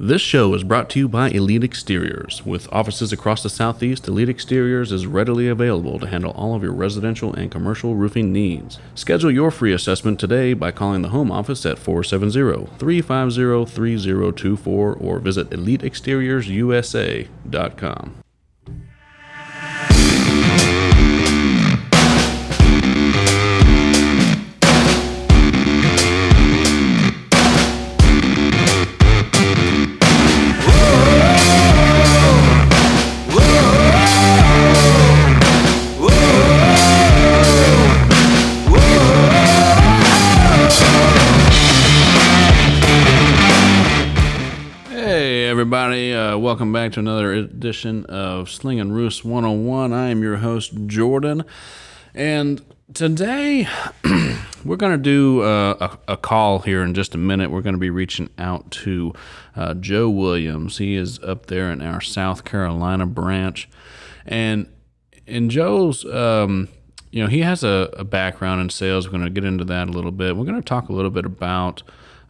This show is brought to you by Elite Exteriors. With offices across the Southeast, Elite Exteriors is readily available to handle all of your residential and commercial roofing needs. Schedule your free assessment today by calling the home office at 470 350 3024 or visit EliteExteriorsUSA.com. welcome back to another edition of Slinging Roofs 101. I am your host, Jordan, and today we're going to do uh, a, a call here in just a minute. We're going to be reaching out to uh, Joe Williams. He is up there in our South Carolina branch, and in Joe's, um, you know, he has a, a background in sales. We're going to get into that a little bit. We're going to talk a little bit about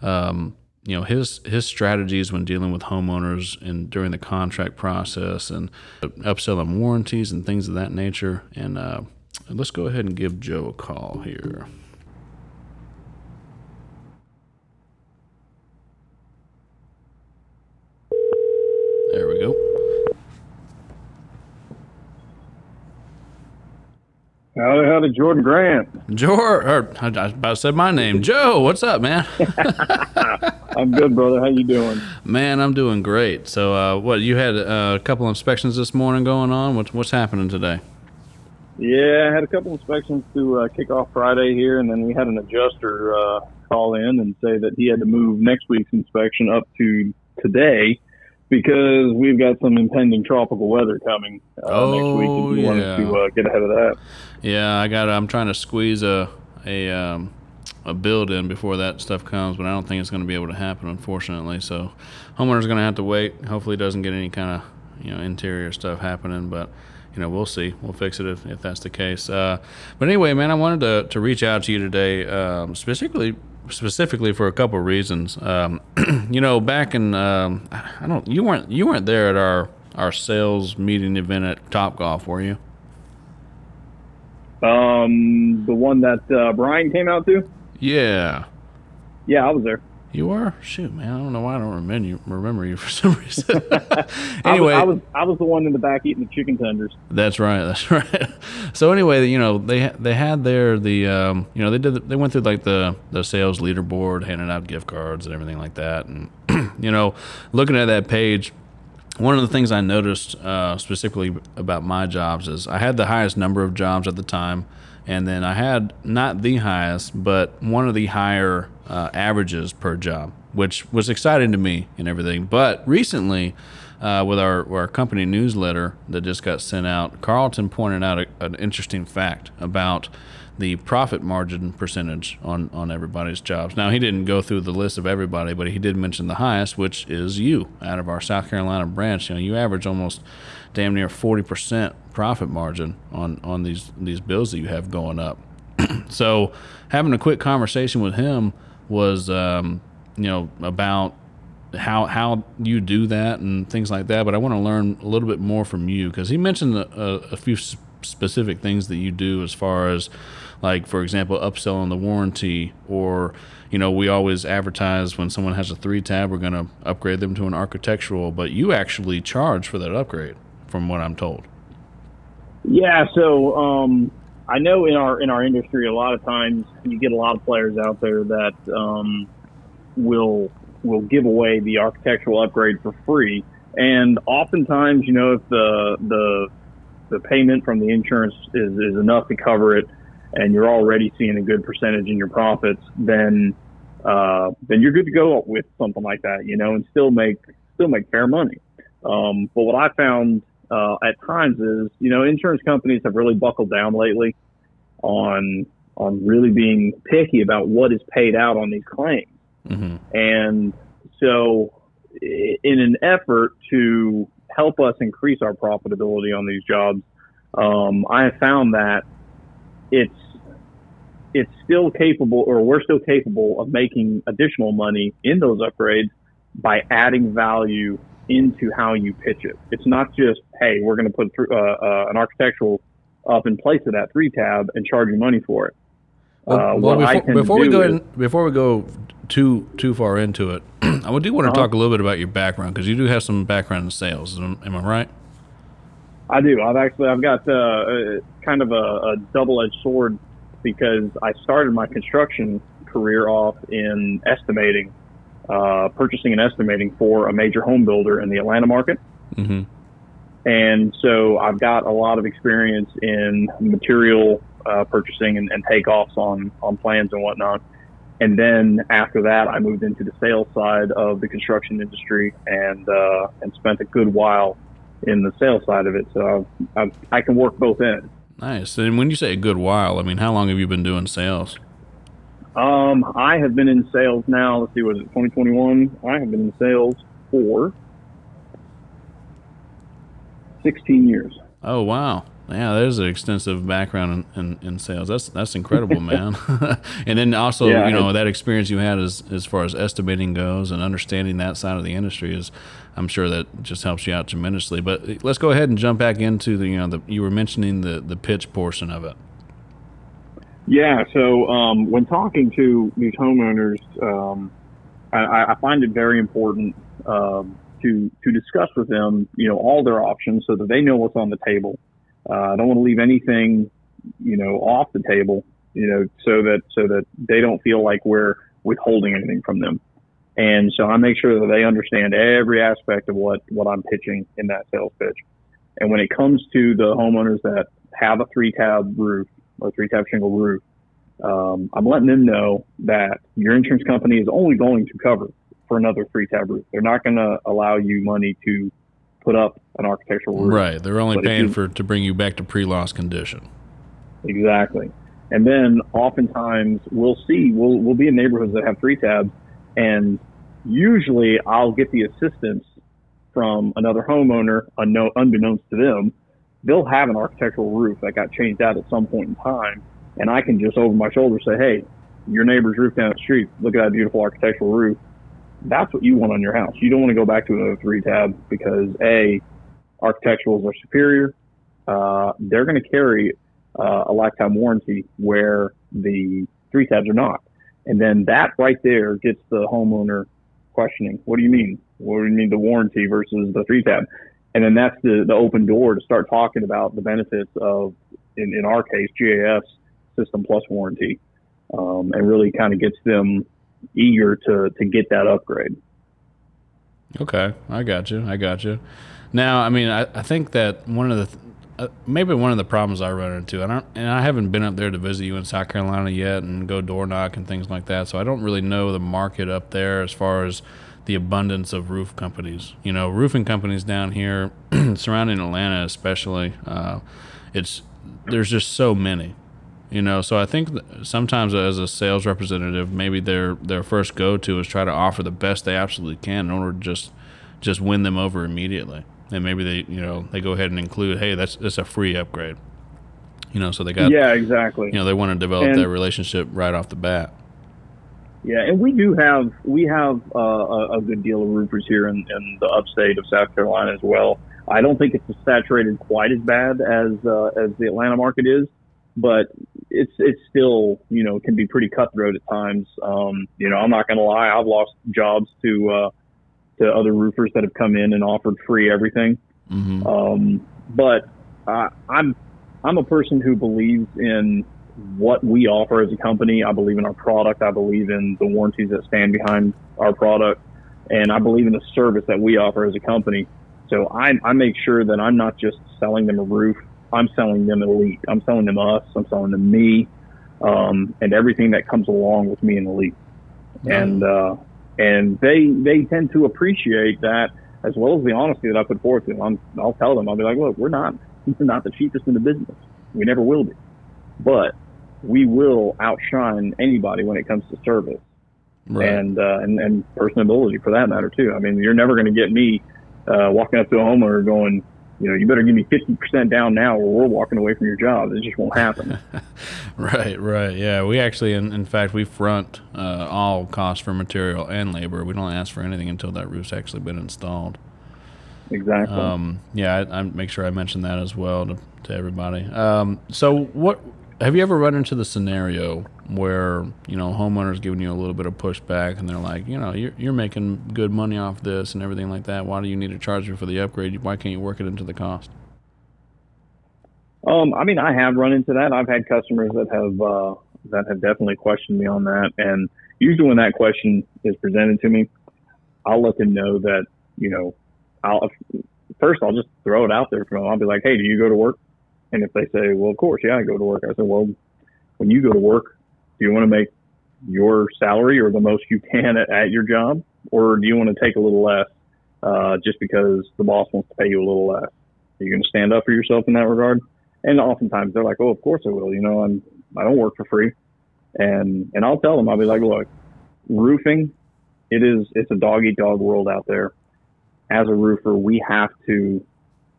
um, you know his his strategies when dealing with homeowners and during the contract process and upselling warranties and things of that nature. And uh, let's go ahead and give Joe a call here. There we go. Howdy, howdy, Jordan Grant. Joe, or I about said my name. Joe, what's up, man? I'm good, brother. How you doing? man, I'm doing great. So, uh, what you had uh, a couple inspections this morning going on? What's what's happening today? Yeah, I had a couple inspections to uh, kick off Friday here, and then we had an adjuster uh, call in and say that he had to move next week's inspection up to today because we've got some impending tropical weather coming uh, next week, Oh, and we wanted to uh, get ahead of that. Yeah, I got. I'm trying to squeeze a a um, a build in before that stuff comes, but I don't think it's going to be able to happen, unfortunately. So, homeowner's going to have to wait. Hopefully, it doesn't get any kind of you know interior stuff happening, but. You know, we'll see. We'll fix it if, if that's the case. Uh, but anyway, man, I wanted to, to reach out to you today, um, specifically specifically for a couple of reasons. Um, you know, back in um, I don't you weren't you weren't there at our our sales meeting event at Top Golf, were you? Um, the one that uh, Brian came out to? Yeah. Yeah, I was there. You were? Shoot, man. I don't know why I don't remember you, remember you for some reason. I anyway, was, I was I was the one in the back eating the chicken tenders. that's right. That's right. So anyway, you know, they they had there the um, you know, they did they went through like the the sales leaderboard, handing out gift cards and everything like that and you know, looking at that page, one of the things I noticed uh, specifically about my jobs is I had the highest number of jobs at the time, and then I had not the highest, but one of the higher uh, averages per job, which was exciting to me and everything. But recently, uh, with our, our company newsletter that just got sent out, Carlton pointed out a, an interesting fact about the profit margin percentage on, on everybody's jobs. Now, he didn't go through the list of everybody, but he did mention the highest, which is you out of our South Carolina branch. You know, you average almost damn near 40% profit margin on, on these, these bills that you have going up. so, having a quick conversation with him was, um, you know, about how how you do that and things like that. But I want to learn a little bit more from you because he mentioned a, a, a few specific things that you do as far as, like for example, upselling the warranty, or you know, we always advertise when someone has a three tab, we're going to upgrade them to an architectural, but you actually charge for that upgrade, from what I'm told. Yeah, so um, I know in our in our industry, a lot of times you get a lot of players out there that um, will will give away the architectural upgrade for free, and oftentimes, you know, if the the the payment from the insurance is, is enough to cover it, and you're already seeing a good percentage in your profits, then uh, then you're good to go with something like that, you know, and still make still make fair money. Um, but what I found uh, at times is, you know, insurance companies have really buckled down lately on on really being picky about what is paid out on these claims. hmm And so, in an effort to help us increase our profitability on these jobs, um, I have found that it's it's still capable, or we're still capable of making additional money in those upgrades, by adding value into how you pitch it. It's not just, hey, we're going to put uh, uh, an architectural up in place of that three tab and charge you money for it. Well, uh, well before, before we go is, in, before we go too too far into it, I do want to uh-huh. talk a little bit about your background because you do have some background in sales. Am, am, I right? I do. I've actually I've got uh, kind of a, a double edged sword because I started my construction career off in estimating, uh, purchasing and estimating for a major home builder in the Atlanta market. Mm-hmm. And so I've got a lot of experience in material uh, purchasing and, and takeoffs on, on plans and whatnot. And then after that, I moved into the sales side of the construction industry and, uh, and spent a good while in the sales side of it. So I've, I've, i can work both ends. Nice. And when you say a good while, I mean, how long have you been doing sales? Um, I have been in sales now. Let's see, was it 2021? I have been in sales for 16 years. Oh wow! Yeah, there's an extensive background in, in, in sales. That's that's incredible, man. and then also, yeah, you know, that experience you had as as far as estimating goes and understanding that side of the industry is, I'm sure that just helps you out tremendously. But let's go ahead and jump back into the you know the you were mentioning the the pitch portion of it. Yeah. So um, when talking to these homeowners, um, I, I, find it very important um, to to discuss with them, you know, all their options so that they know what's on the table. Uh, I don't want to leave anything, you know, off the table, you know, so that so that they don't feel like we're withholding anything from them. And so I make sure that they understand every aspect of what what I'm pitching in that sales pitch. And when it comes to the homeowners that have a three tab roof or three tab shingle roof, um, I'm letting them know that your insurance company is only going to cover for another three tab roof. They're not going to allow you money to put up an architectural roof. Right. They're only but paying you, for to bring you back to pre-loss condition. Exactly. And then oftentimes we'll see we'll we'll be in neighborhoods that have three tabs, and usually I'll get the assistance from another homeowner, unbeknownst to them. They'll have an architectural roof that got changed out at some point in time, and I can just over my shoulder say, "Hey, your neighbor's roof down the street. Look at that beautiful architectural roof that's what you want on your house. You don't want to go back to another three tab because a architecturals are superior. Uh, they're going to carry uh, a lifetime warranty where the three tabs are not. And then that right there gets the homeowner questioning, what do you mean? What do you mean the warranty versus the three tab? And then that's the, the open door to start talking about the benefits of, in, in our case, GAF system plus warranty, um, and really kind of gets them eager to to get that upgrade. Okay, I got you. I got you. Now, I mean, I, I think that one of the th- uh, maybe one of the problems I run into, and I, and I haven't been up there to visit you in South Carolina yet and go door knock and things like that, so I don't really know the market up there as far as the abundance of roof companies. You know, roofing companies down here, surrounding Atlanta especially, uh, it's there's just so many. You know, so I think sometimes as a sales representative, maybe their their first go to is try to offer the best they absolutely can in order to just just win them over immediately. And maybe they you know they go ahead and include, hey, that's that's a free upgrade. You know, so they got yeah exactly. You know, they want to develop and, that relationship right off the bat. Yeah, and we do have we have uh, a, a, good deal of roofers here in, in the upstate of South Carolina as well. I don't think it's saturated quite as bad as uh, as the Atlanta market is, but it's it's still you know can be pretty cutthroat at times. Um, you know, I'm not gonna lie, I've lost jobs to uh, to other roofers that have come in and offered free everything. Mm-hmm. Um, but uh, I'm I'm a person who believes in what we offer as a company. I believe in our product. I believe in the warranties that stand behind our product, and I believe in the service that we offer as a company. So I, I make sure that I'm not just selling them a roof I'm selling them elite. I'm selling them us. I'm selling them me, um, and everything that comes along with me and elite. And uh, and they they tend to appreciate that as well as the honesty that I put forth to them. I'm, I'll tell them. I'll be like, look, we're not we're not the cheapest in the business. We never will be, but we will outshine anybody when it comes to service. Right. And, uh, and and personability for that matter too. I mean, you're never going to get me uh, walking up to a homeowner going, you know, you better give me 50% down now or we're walking away from your job. It just won't happen. right, right. Yeah. We actually, in, in fact, we front uh, all costs for material and labor. We don't ask for anything until that roof's actually been installed. Exactly. Um, yeah, I, I, make sure I mention that as well to, to everybody. Um, so, what have you ever run into the scenario where you know homeowners giving you a little bit of pushback and they're like, you know, you're, you're making good money off this and everything like that. Why do you need to charge me for the upgrade? Why can't you work it into the cost? Um, I mean, I have run into that. I've had customers that have uh, that have definitely questioned me on that, and usually when that question is presented to me, I'll let them know that you know, I'll first I'll just throw it out there for them. I'll be like, hey, do you go to work? And if they say, well, of course, yeah, I go to work. I said, well, when you go to work, do you want to make your salary or the most you can at, at your job, or do you want to take a little less uh, just because the boss wants to pay you a little less? Are you going to stand up for yourself in that regard? And oftentimes they're like, "Oh, of course I will." You know, I'm I don't work for free, and and I'll tell them I'll be like, "Look, roofing, it is it's a dog eat dog world out there. As a roofer, we have to,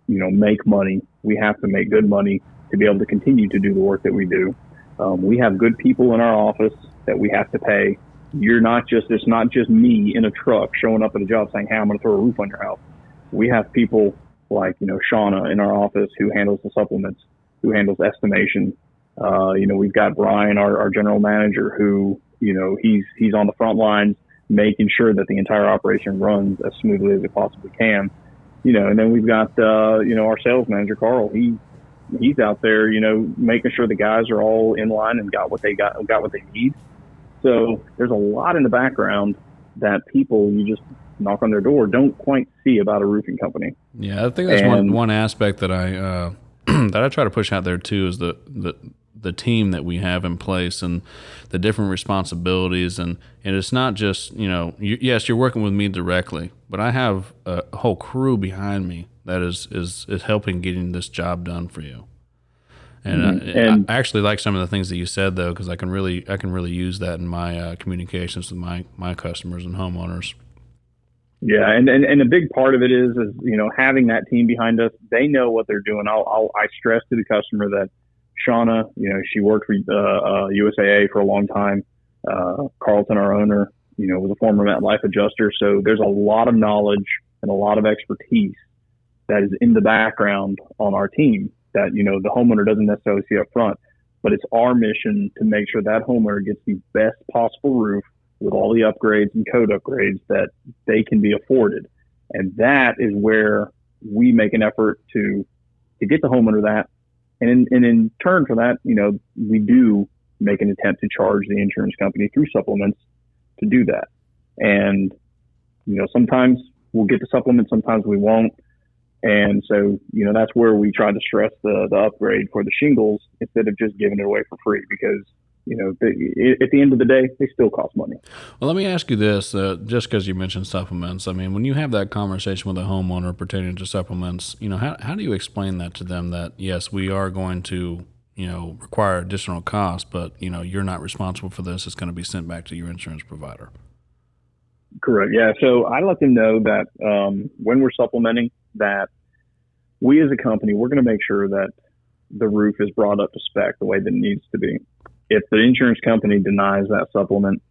you know, make money. We have to make good money to be able to continue to do the work that we do." Um, we have good people in our office that we have to pay. You're not just, it's not just me in a truck showing up at a job saying, Hey, I'm going to throw a roof on your house. We have people like, you know, Shauna in our office who handles the supplements, who handles estimation. Uh, you know, we've got Brian, our, our general manager, who, you know, he's, he's on the front lines making sure that the entire operation runs as smoothly as it possibly can. You know, and then we've got, uh, you know, our sales manager, Carl, he, he's out there, you know, making sure the guys are all in line and got what they got, got what they need. So there's a lot in the background that people you just knock on their door don't quite see about a roofing company. Yeah, I think that's and, one one aspect that I uh, that I try to push out there too is the the the team that we have in place and the different responsibilities and and it's not just you know you, yes you're working with me directly but I have a whole crew behind me that is is is helping getting this job done for you. And, mm-hmm. I, and I, actually like some of the things that you said though, because I can really I can really use that in my uh, communications with my my customers and homeowners. Yeah, and, and and a big part of it is is you know having that team behind us. They know what they're doing. I'll, I'll I stress to the customer that Shauna, you know, she worked for uh, uh, USAA for a long time. Uh, Carlton, our owner, you know, was a former MetLife adjuster. So there's a lot of knowledge and a lot of expertise that is in the background on our team that, you know, the homeowner doesn't necessarily see up front. But it's our mission to make sure that homeowner gets the best possible roof with all the upgrades and code upgrades that they can be afforded. And that is where we make an effort to, to get the homeowner that. And in, and in turn for that, you know, we do make an attempt to charge the insurance company through supplements to do that. And, you know, sometimes we'll get the supplement, sometimes we won't. And so, you know, that's where we try to stress the, the upgrade for the shingles instead of just giving it away for free because, you know, they, at the end of the day, they still cost money. Well, let me ask you this, uh, just because you mentioned supplements. I mean, when you have that conversation with a homeowner pertaining to supplements, you know, how, how do you explain that to them that, yes, we are going to, you know, require additional costs, but, you know, you're not responsible for this. It's going to be sent back to your insurance provider. Correct. Yeah. So I let them know that um, when we're supplementing, that we as a company, we're going to make sure that the roof is brought up to spec the way that it needs to be. If the insurance company denies that supplement,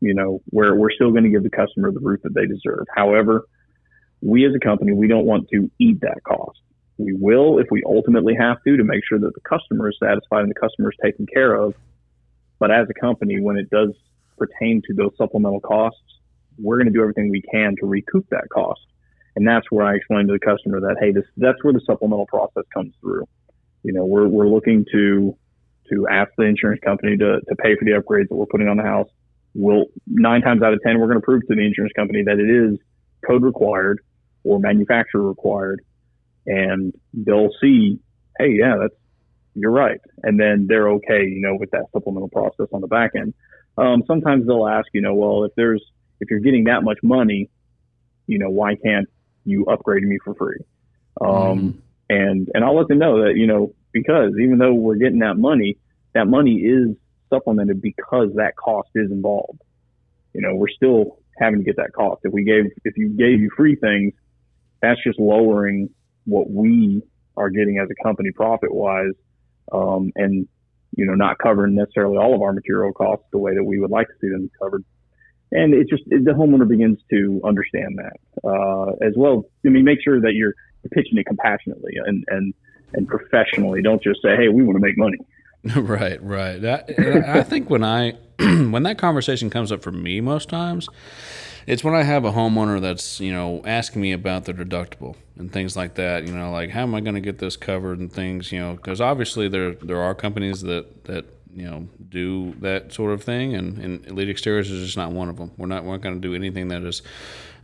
you know, we're, we're still going to give the customer the roof that they deserve. However, we as a company, we don't want to eat that cost. We will if we ultimately have to to make sure that the customer is satisfied and the customer is taken care of. But as a company, when it does pertain to those supplemental costs, we're going to do everything we can to recoup that cost. And that's where I explain to the customer that, hey, this, that's where the supplemental process comes through. You know, we're, we're looking to, to ask the insurance company to, to pay for the upgrades that we're putting on the house. We'll nine times out of 10, we're going to prove to the insurance company that it is code required or manufacturer required. And they'll see, hey, yeah, that's, you're right. And then they're okay, you know, with that supplemental process on the back end. Um, sometimes they'll ask, you know, well, if there's, if you're getting that much money, you know, why can't you upgrade me for free? Um, mm. and, and I'll let them know that, you know, because even though we're getting that money, that money is supplemented because that cost is involved. You know, we're still having to get that cost. If we gave, if you gave you free things, that's just lowering what we are getting as a company profit wise, um, and you know not covering necessarily all of our material costs the way that we would like to see them covered. And it just it, the homeowner begins to understand that uh, as well. I mean, make sure that you're pitching it compassionately and and and professionally. Don't just say, "Hey, we want to make money." right, right. I, I think when I when that conversation comes up for me, most times, it's when I have a homeowner that's you know asking me about their deductible and things like that. You know, like how am I going to get this covered and things. You know, because obviously there there are companies that that you know do that sort of thing, and, and Elite Exteriors is just not one of them. We're not we're not going to do anything that is,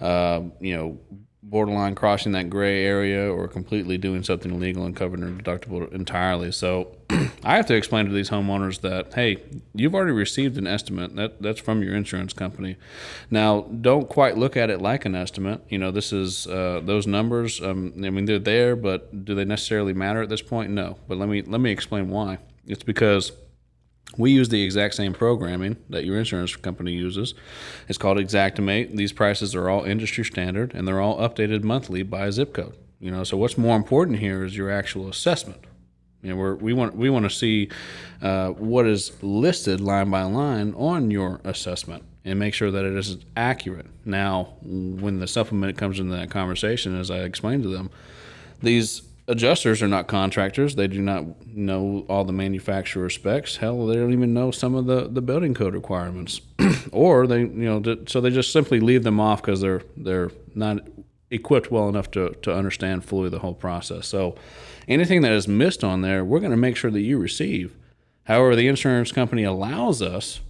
uh, you know borderline crossing that gray area or completely doing something illegal and covering their deductible entirely. So I have to explain to these homeowners that hey, you've already received an estimate that that's from your insurance company. Now, don't quite look at it like an estimate. You know, this is uh, those numbers. Um, I mean, they're there, but do they necessarily matter at this point? No. But let me let me explain why. It's because we use the exact same programming that your insurance company uses. It's called Xactimate. These prices are all industry standard and they're all updated monthly by zip code. You know, so what's more important here is your actual assessment. You know, we want we want to see uh, what is listed line by line on your assessment and make sure that it is accurate. Now, when the supplement comes into that conversation, as I explained to them, these adjusters are not contractors. They do not know all the manufacturer specs. Hell, they don't even know some of the, the building code requirements, or they you know so they just simply leave them off because they're they're not equipped well enough to to understand fully the whole process. So anything that is missed on there, we're going to make sure that you receive. However, the insurance company allows us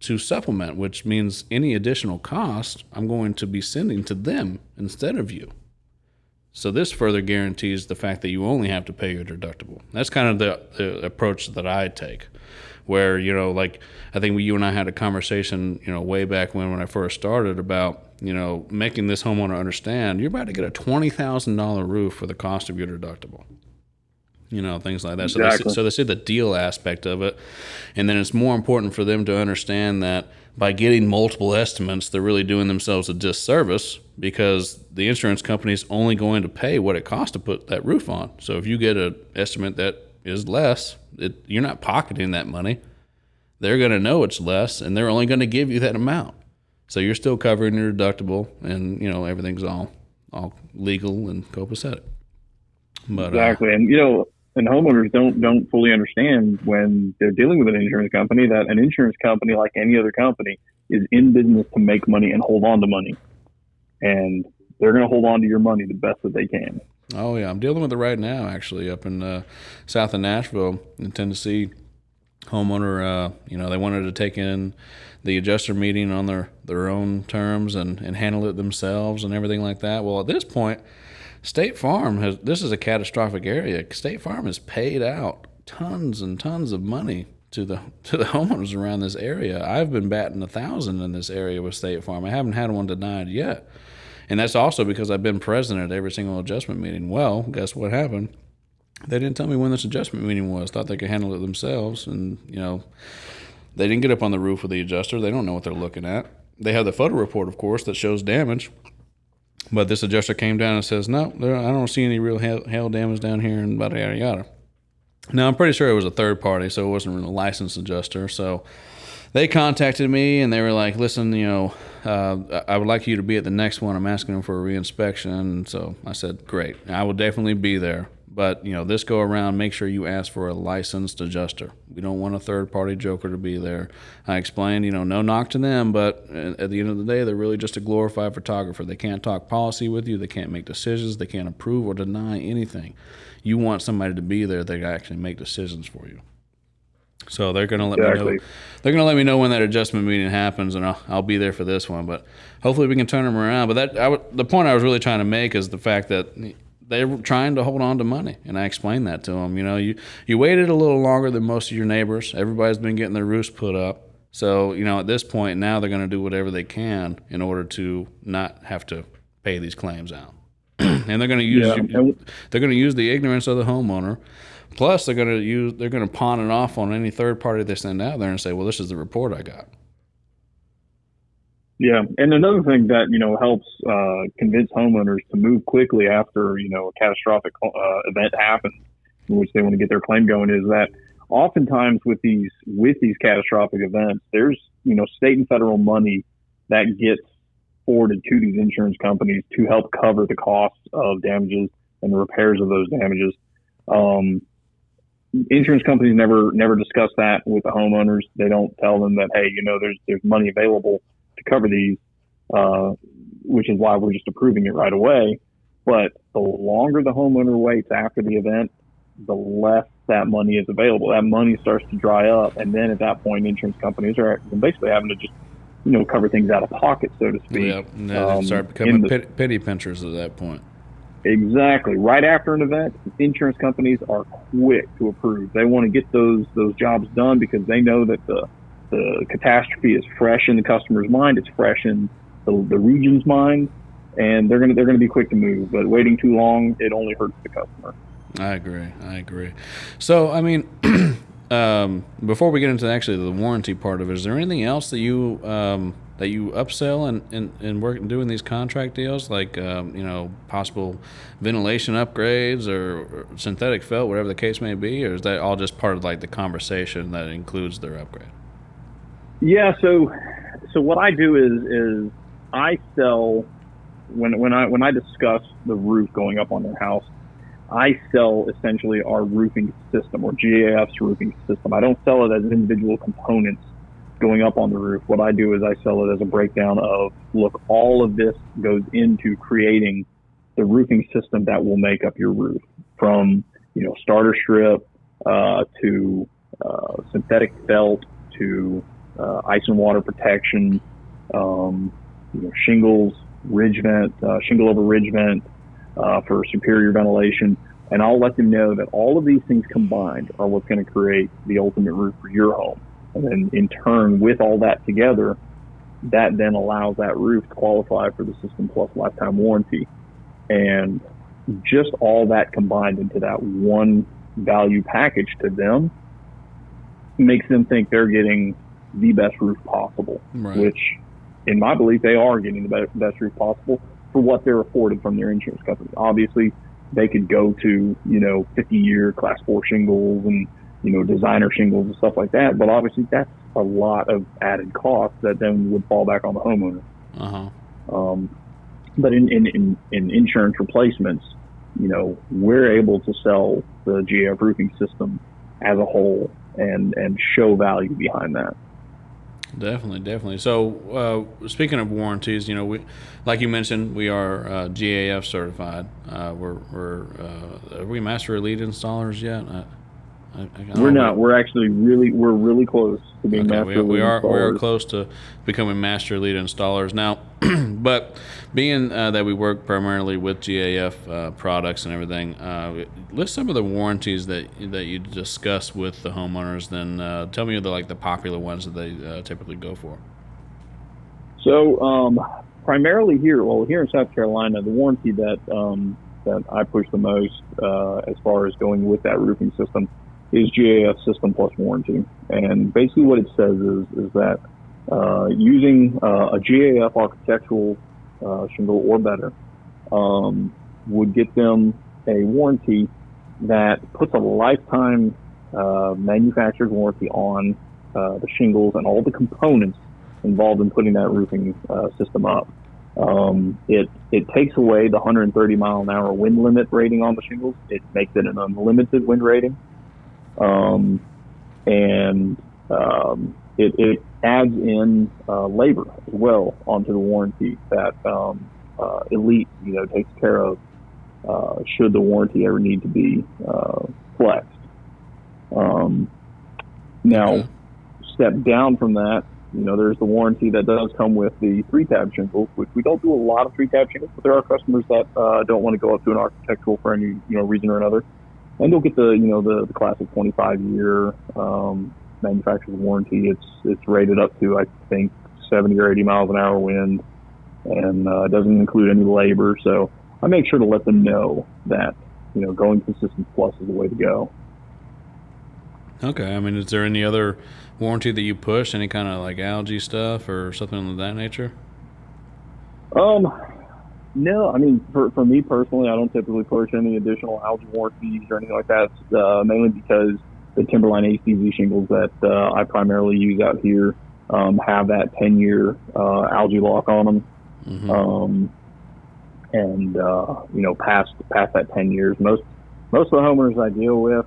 to supplement, which means any additional cost I'm going to be sending to them instead of you. So this further guarantees the fact that you only have to pay your deductible. That's kind of the, the approach that I take, where you know, like I think you and I had a conversation, you know, way back when when I first started about you know making this homeowner understand you're about to get a twenty thousand dollar roof for the cost of your deductible you know things like that exactly. so, they, so they see the deal aspect of it and then it's more important for them to understand that by getting multiple estimates they're really doing themselves a disservice because the insurance company is only going to pay what it costs to put that roof on. So if you get an estimate that is less it, you're not pocketing that money. They're going to know it's less and they're only going to give you that amount. So you're still covering your deductible and you know everything's all all legal and copacetic. But, uh, exactly. Uh, and you know and homeowners don't don't fully understand when they're dealing with an insurance company that an insurance company, like any other company, is in business to make money and hold on to money, and they're going to hold on to your money the best that they can. Oh yeah, I'm dealing with it right now. Actually, up in uh, south of Nashville, in Tennessee, homeowner, uh, you know, they wanted to take in the adjuster meeting on their their own terms and and handle it themselves and everything like that. Well, at this point State Farm has this is a catastrophic area. State Farm has paid out tons and tons of money to the to the homeowners around this area. I've been batting a thousand in this area with State Farm. I haven't had one denied yet. And that's also because I've been present at every single adjustment meeting. Well, guess what happened? They didn't tell me when this adjustment meeting was. Thought they could handle it themselves and, you know, they didn't get up on the roof with the adjuster. They don't know what they're looking at. They have the photo report, of course, that shows damage. But this adjuster came down and says, no, there, I don't see any real hail, hail damage down here and yada, yada, yada. Now, I'm pretty sure it was a third party, so it wasn't a licensed adjuster. So they contacted me and they were like, listen, you know, uh, I would like you to be at the next one. I'm asking them for a reinspection. So I said, great. I will definitely be there. But you know, this go around, make sure you ask for a licensed adjuster. We don't want a third party joker to be there. I explained, you know, no knock to them, but uh, at the end of the day, they're really just a glorified photographer. They can't talk policy with you. They can't make decisions. They can't approve or deny anything. You want somebody to be there that can actually make decisions for you. So they're gonna let exactly. me know. They're gonna let me know when that adjustment meeting happens, and I'll, I'll be there for this one. But hopefully we can turn them around. But that I w- the point I was really trying to make is the fact that they're trying to hold on to money, and I explained that to them. You know, you you waited a little longer than most of your neighbors. Everybody's been getting their roofs put up, so you know at this point now they're going to do whatever they can in order to not have to pay these claims out, and they're going to use yeah. they're going to use the ignorance of the homeowner. Plus, they're going to use they're going to pawn it off on any third party they send out there and say, "Well, this is the report I got." Yeah, and another thing that you know helps uh, convince homeowners to move quickly after you know a catastrophic uh, event happens, in which they want to get their claim going, is that oftentimes with these with these catastrophic events, there's you know state and federal money that gets forwarded to these insurance companies to help cover the costs of damages and the repairs of those damages. Um, insurance companies never never discuss that with the homeowners. They don't tell them that hey, you know, there's there's money available to cover these, uh, which is why we're just approving it right away. But the longer the homeowner waits after the event, the less that money is available. That money starts to dry up, and then at that point, insurance companies are basically having to just you know cover things out of pocket, so to speak. And then um, start becoming the, pity pinchers at that point. Exactly. Right after an event, insurance companies are quick to approve. They want to get those those jobs done because they know that the the catastrophe is fresh in the customer's mind. It's fresh in the, the region's mind, and they're gonna they're gonna be quick to move. But waiting too long, it only hurts the customer. I agree. I agree. So, I mean, um, before we get into actually the warranty part of it, is there anything else that you um, that you upsell and and, and work doing these contract deals, like um, you know possible ventilation upgrades or, or, synthetic felt, whatever the case may be, or is that all just part of like the conversation that includes their upgrade? Yeah. So, so what I do is is I sell when when I when I discuss the roof going up on their house. I sell essentially our roofing system or GAF's roofing system. I don't sell it as individual components going up on the roof. What I do is I sell it as a breakdown of look, all of this goes into creating the roofing system that will make up your roof from, you know, starter strip, uh, to, uh, synthetic felt to, uh, ice and water protection, um, you know, shingles, ridge vent, uh, shingle over ridge vent, uh, for superior ventilation. And I'll let them know that all of these things combined are what's going to create the ultimate roof for your home. And then in turn, with all that together, that then allows that roof to qualify for the System Plus lifetime warranty. And just all that combined into that one value package to them makes them think they're getting the best roof possible, right. which in my belief, they are getting the best roof possible for what they're afforded from their insurance company. Obviously, they could go to, you know, 50 year class four shingles and you know, designer shingles and stuff like that. But obviously, that's a lot of added cost that then would fall back on the homeowner. Uh-huh. Um, but in, in, in, in insurance replacements, you know, we're able to sell the GAF roofing system as a whole and, and show value behind that. Definitely, definitely. So, uh, speaking of warranties, you know, we, like you mentioned, we are uh, GAF certified. Uh, we're, we're uh, are we master elite installers yet? I, I we're not. We're actually really we're really close to being okay, master. We, we are installers. we are close to becoming master elite installers now. but being uh, that we work primarily with GAF uh, products and everything, uh, list some of the warranties that that you discuss with the homeowners. Then uh, tell me the like the popular ones that they uh, typically go for. So um, primarily here, well, here in South Carolina, the warranty that um, that I push the most as far as going with that roofing system is GAF System Plus warranty. And basically, what it says is is that using uh, a GAF architectural uh, shingle or better um, would get them a warranty that puts a lifetime uh, manufacturer's warranty on uh, the shingles and all the components involved in putting that roofing uh, system up. Um, it it takes away the 130 mile an hour wind limit rating on the shingles. It makes it an unlimited wind rating um, and um, it, it, adds in uh, labor as well onto the warranty that um, uh, Elite, you know, takes care of uh, should the warranty ever need to be uh, flexed. Um, now, step down from that, you know, there's the warranty that does come with the three tab shingles, which we don't do a lot of three tab shingles, but there are customers that uh, don't want to go up to an architectural for any you know reason or another and you'll get the you know the, the classic 25 year um, manufacturer's warranty. It's it's rated up to I think 70 or 80 miles an hour wind, and uh, doesn't include any labor. So I make sure to let them know that you know going consistent plus is the way to go. Okay, I mean, is there any other warranty that you push? Any kind of like algae stuff or something of that nature? Um, no, I mean, for, for me personally, I don't typically push any additional algae warranties or anything like that, uh, mainly because the Timberline ACZ shingles that uh, I primarily use out here um, have that 10 year uh, algae lock on them. Mm-hmm. Um, and, uh, you know, past, past that 10 years, most, most of the homeowners I deal with,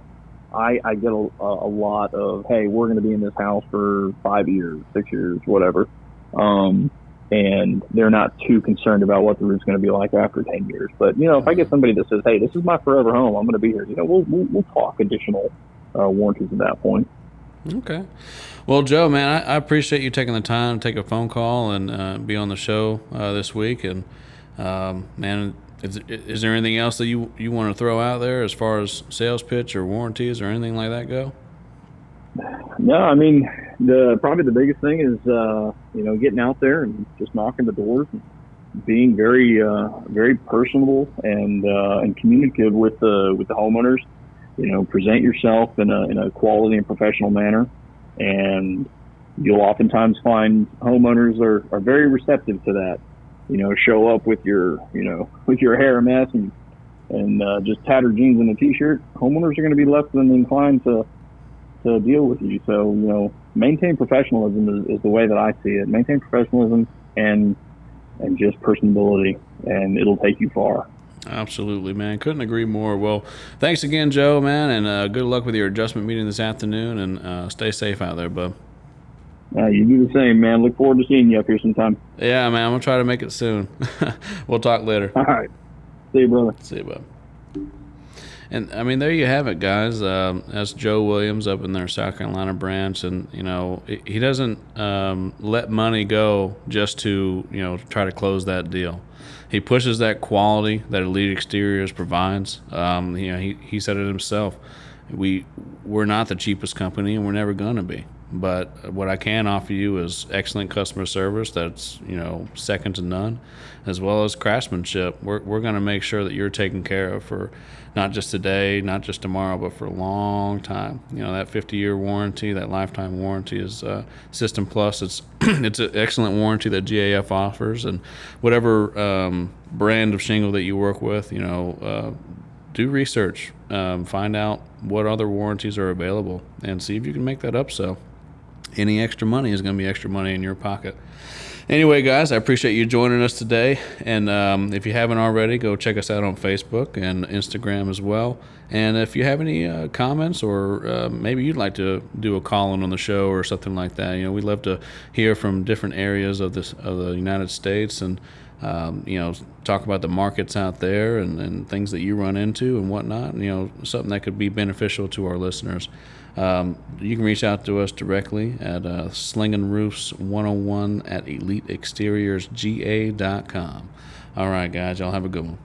I, I get a, a lot of, hey, we're going to be in this house for five years, six years, whatever. Um, and they're not too concerned about what the roof's going to be like after 10 years. But, you know, if I get somebody that says, hey, this is my forever home, I'm going to be here, you know, we'll, we'll, we'll talk additional uh, warranties at that point. Okay. Well, Joe, man, I, I, appreciate you taking the time to take a phone call and uh, be on the show uh, this week. And, um, man, is, is there anything else that you, you want to throw out there as far as sales pitch or warranties or anything like that go? No, I mean, the probably the biggest thing is uh, you know getting out there and just knocking the doors, and being very uh, very personable and uh, and communicative with the with the homeowners. You know, present yourself in a in a quality and professional manner, and you'll oftentimes find homeowners are, are very receptive to that. You know, show up with your you know with your hair a mess and and uh, just tattered jeans and a t-shirt. Homeowners are going to be less than inclined to to deal with you. So, you know, maintain professionalism is, is the way that I see it. Maintain professionalism and and just personability, and it'll take you far. Absolutely, man. Couldn't agree more. Well, thanks again, Joe, man, and uh, good luck with your adjustment meeting this afternoon, and uh, stay safe out there, bud. Uh, you do the same, man. Look forward to seeing you up here sometime. Yeah, man. I'm gonna try to make it soon. we'll talk later. All right. See you, brother. See you, bud. And I mean, there you have it, guys. Um, that's Joe Williams up in their South Carolina branch, and you know he doesn't um, let money go just to you know try to close that deal. He pushes that quality that Elite Exteriors provides. Um, you know, he he said it himself. We we're not the cheapest company, and we're never going to be. But what I can offer you is excellent customer service that's you know second to none, as well as craftsmanship. We're we're going to make sure that you're taken care of for not just today, not just tomorrow, but for a long time. You know that 50-year warranty, that lifetime warranty is uh, System Plus. It's it's an excellent warranty that GAF offers, and whatever um, brand of shingle that you work with, you know. Uh, do research, um, find out what other warranties are available, and see if you can make that upsell any extra money is going to be extra money in your pocket. Anyway, guys, I appreciate you joining us today. And um, if you haven't already, go check us out on Facebook and Instagram as well. And if you have any uh, comments or uh, maybe you'd like to do a call in on the show or something like that, you know, we'd love to hear from different areas of this of the United States and um, you know, talk about the markets out there and, and things that you run into and whatnot. You know, something that could be beneficial to our listeners. Um, you can reach out to us directly at uh, Slinging Roofs 101 at EliteExteriorsGA.com. All right, guys, y'all have a good one.